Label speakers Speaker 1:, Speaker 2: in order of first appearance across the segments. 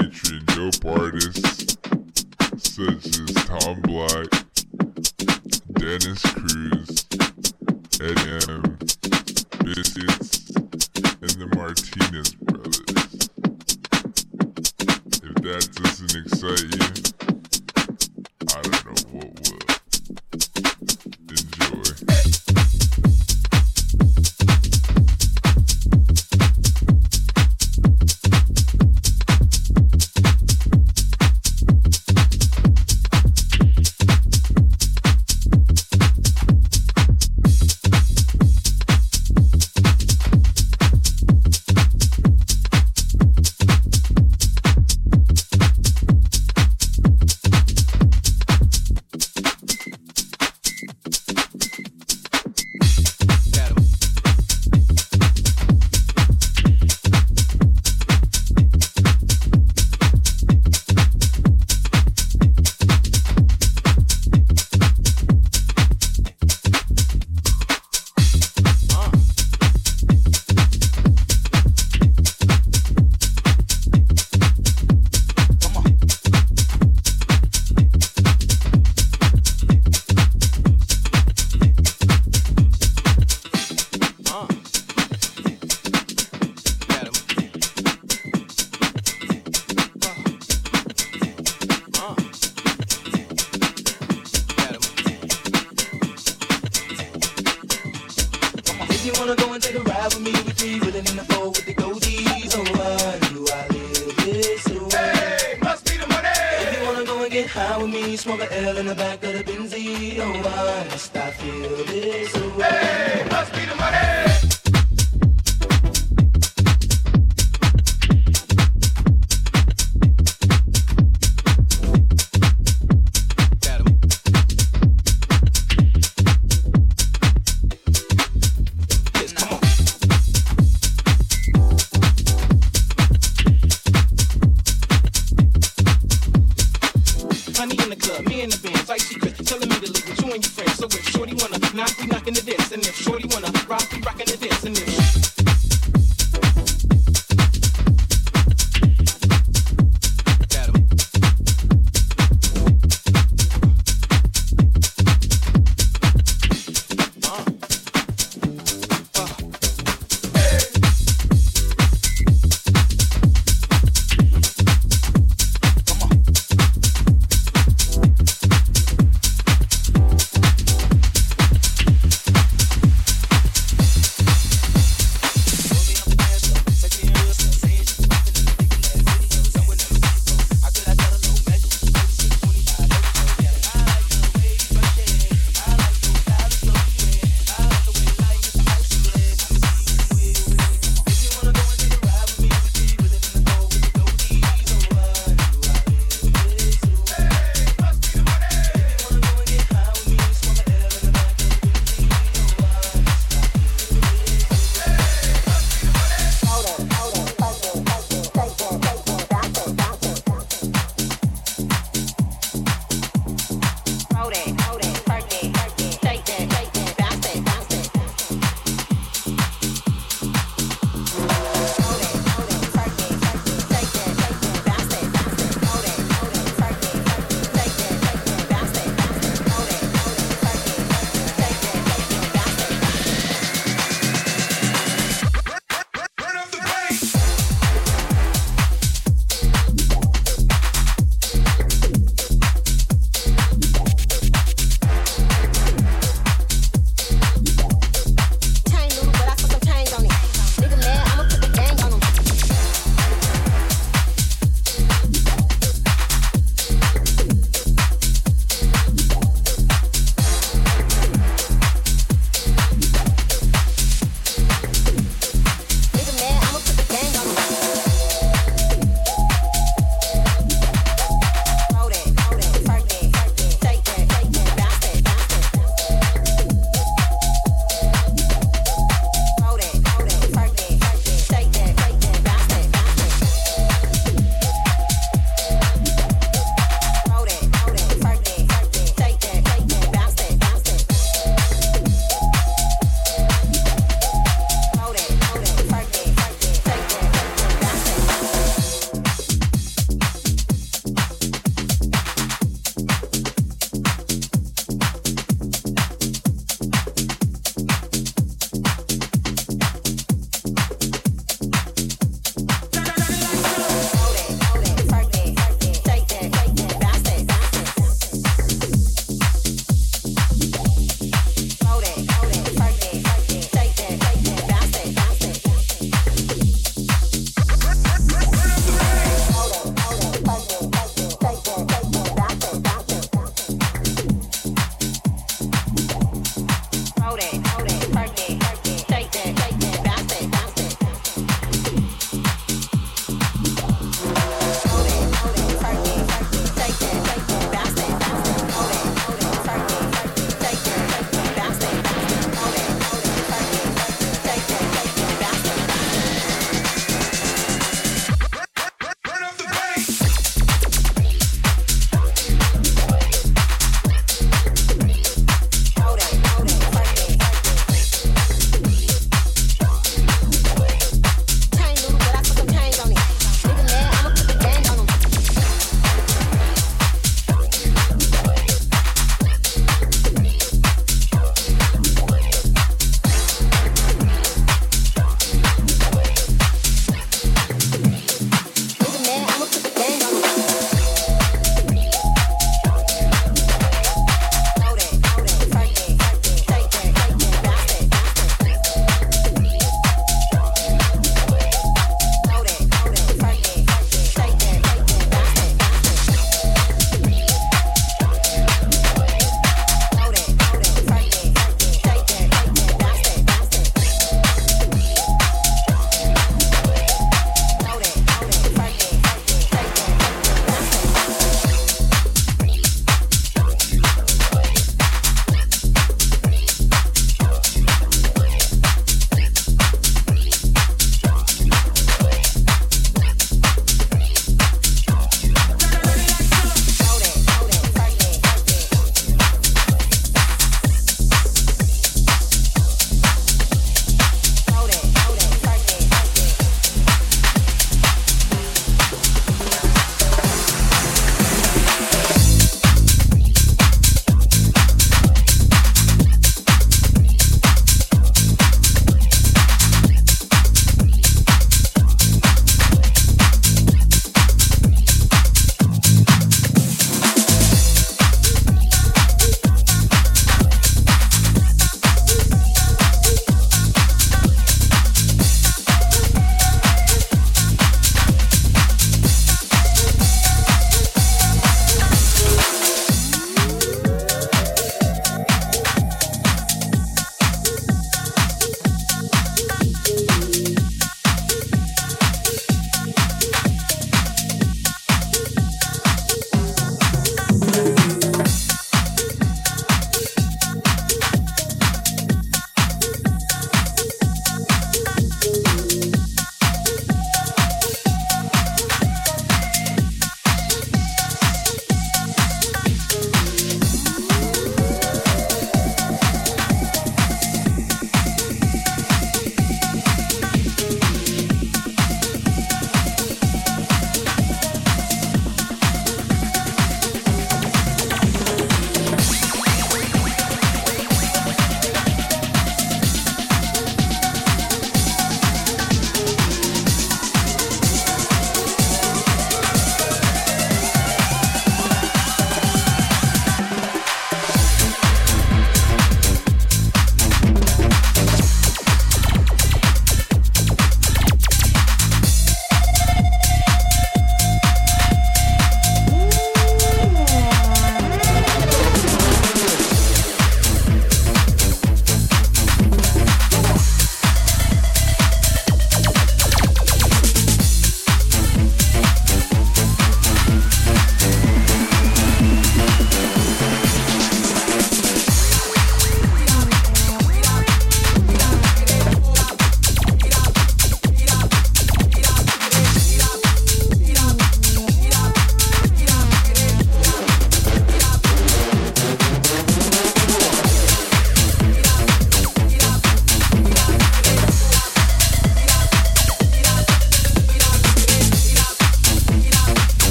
Speaker 1: featuring dope artists such as Tom Black, Dennis Cruz, Ed M,
Speaker 2: Busy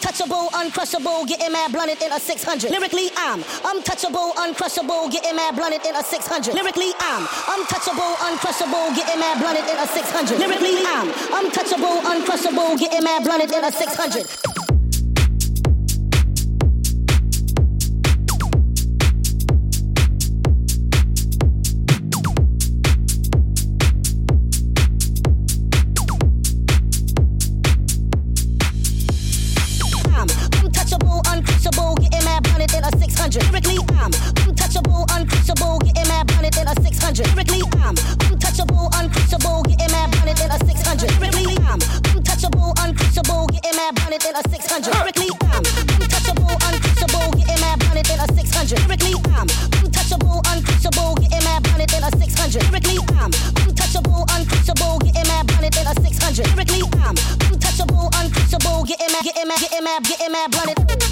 Speaker 3: uncrushable, getting mad blunted in a 600. Lyrically, I'm untouchable, uncrushable, getting mad blunted in a 600. Lyrically, I'm untouchable, uncrushable, getting mad blunted in a 600. Lyrically, I'm untouchable, uncrushable, getting mad blunted in a 600.
Speaker 4: getting mad, getting mad, getting mad blunted.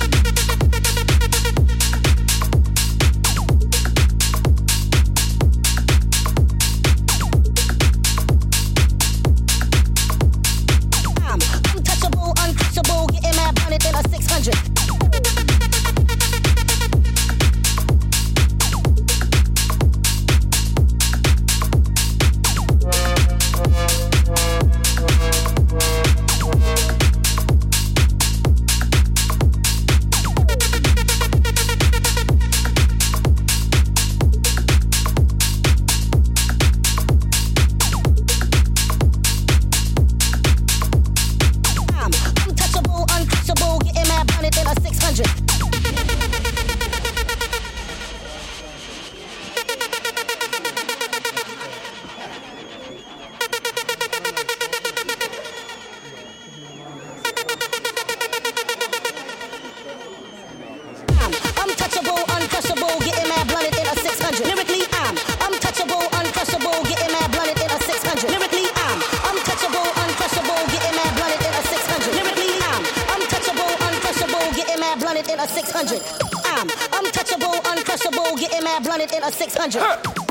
Speaker 4: 600. I'm untouchable, uncrushable, getting mad blunted in a 600.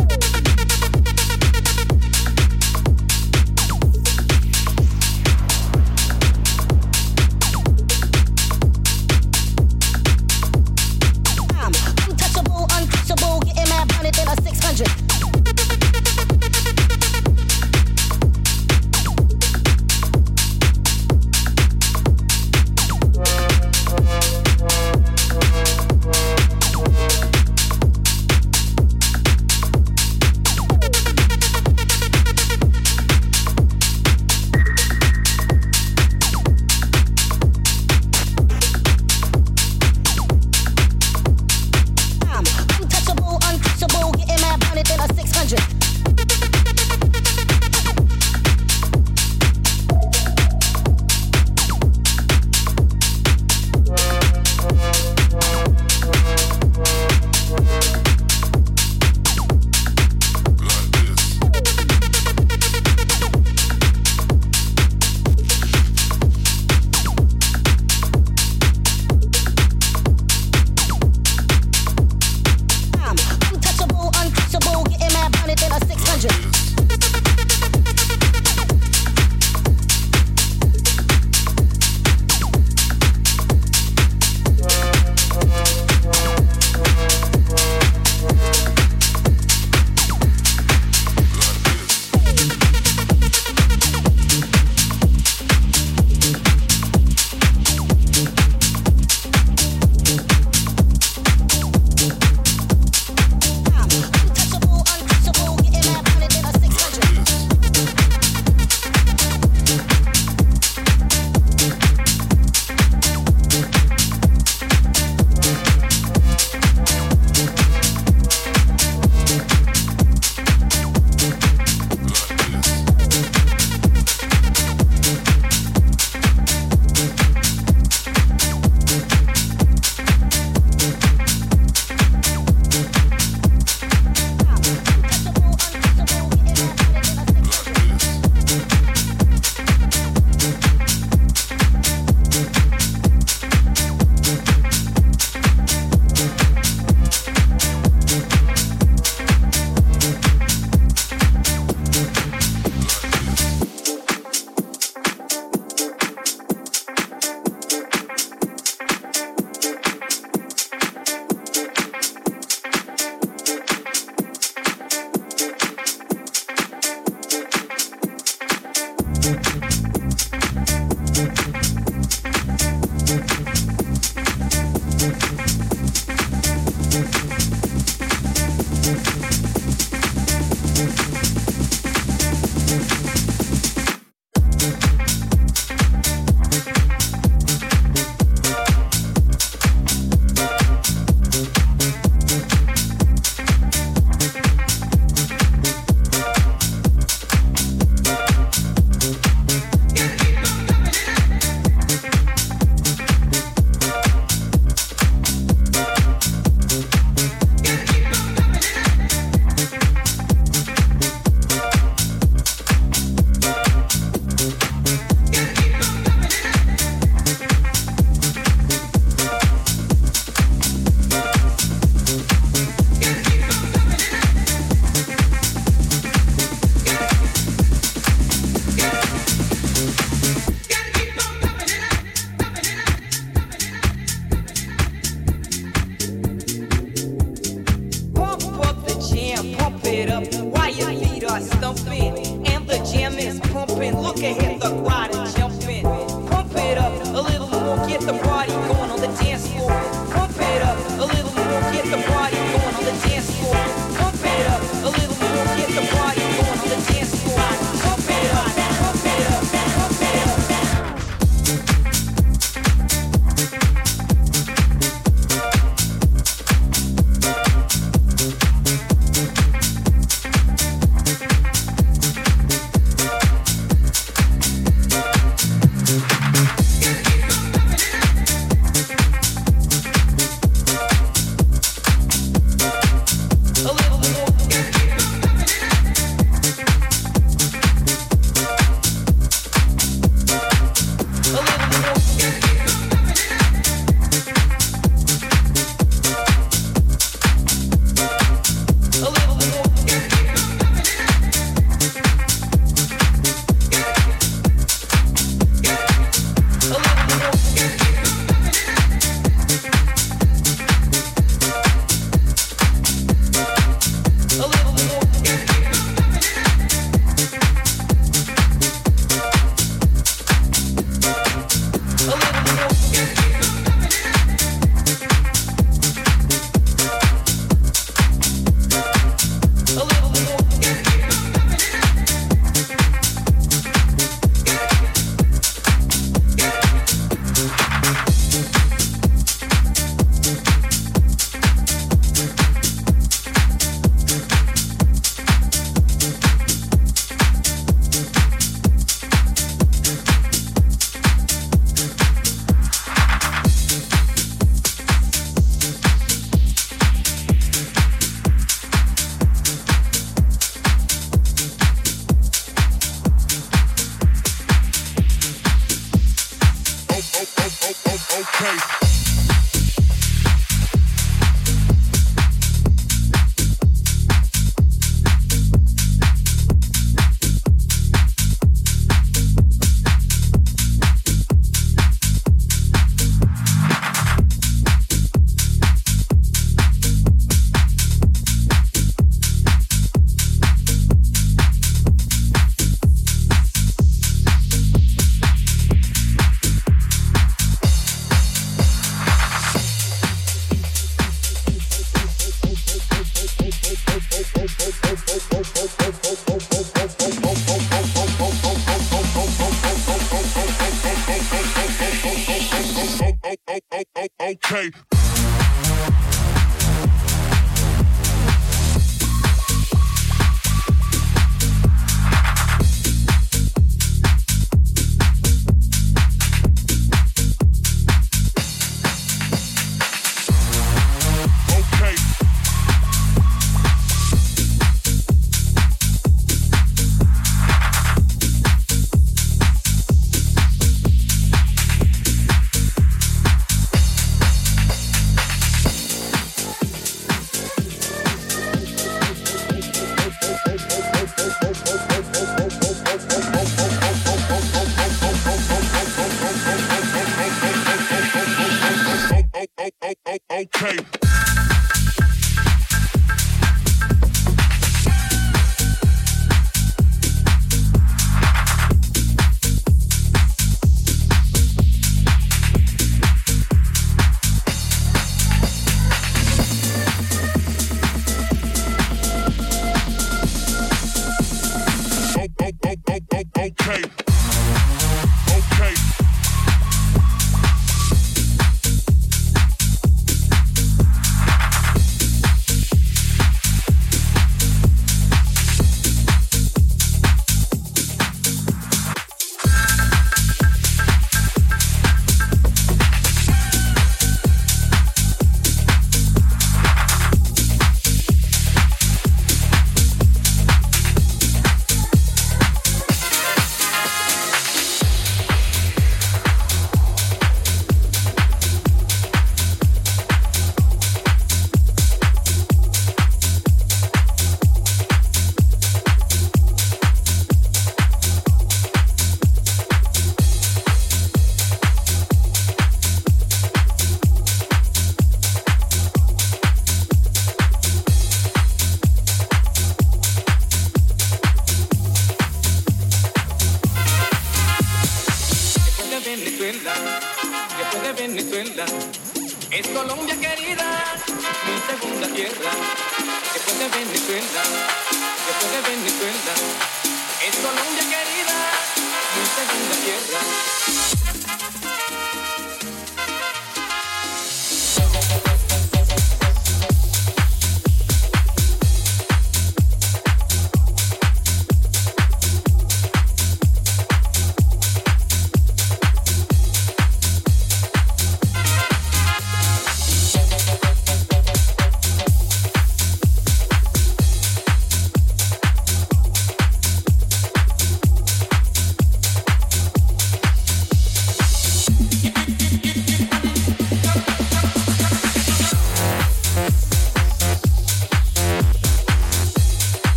Speaker 4: Oh, oh, oh,
Speaker 1: okay. Okay.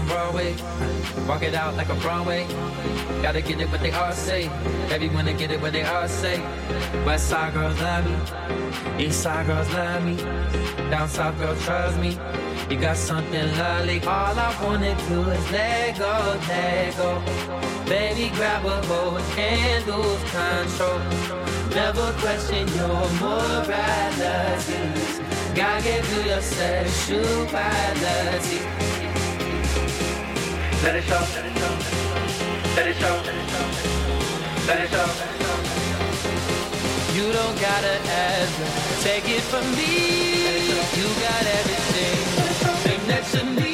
Speaker 5: Broadway,
Speaker 6: walk it out like a Broadway. Gotta get it what they all say. Everyone to get it what they all say. West side girls love me. East side girls love me. Down south girls trust me. You got something lovely. All I wanna do is let go, let go. Baby, grab a hold and lose control. Never question your morality. Gotta give you your sexuality. Let it show. Let it show. Let it show. You don't gotta ask, take it from me. You got everything. Ain't next to me.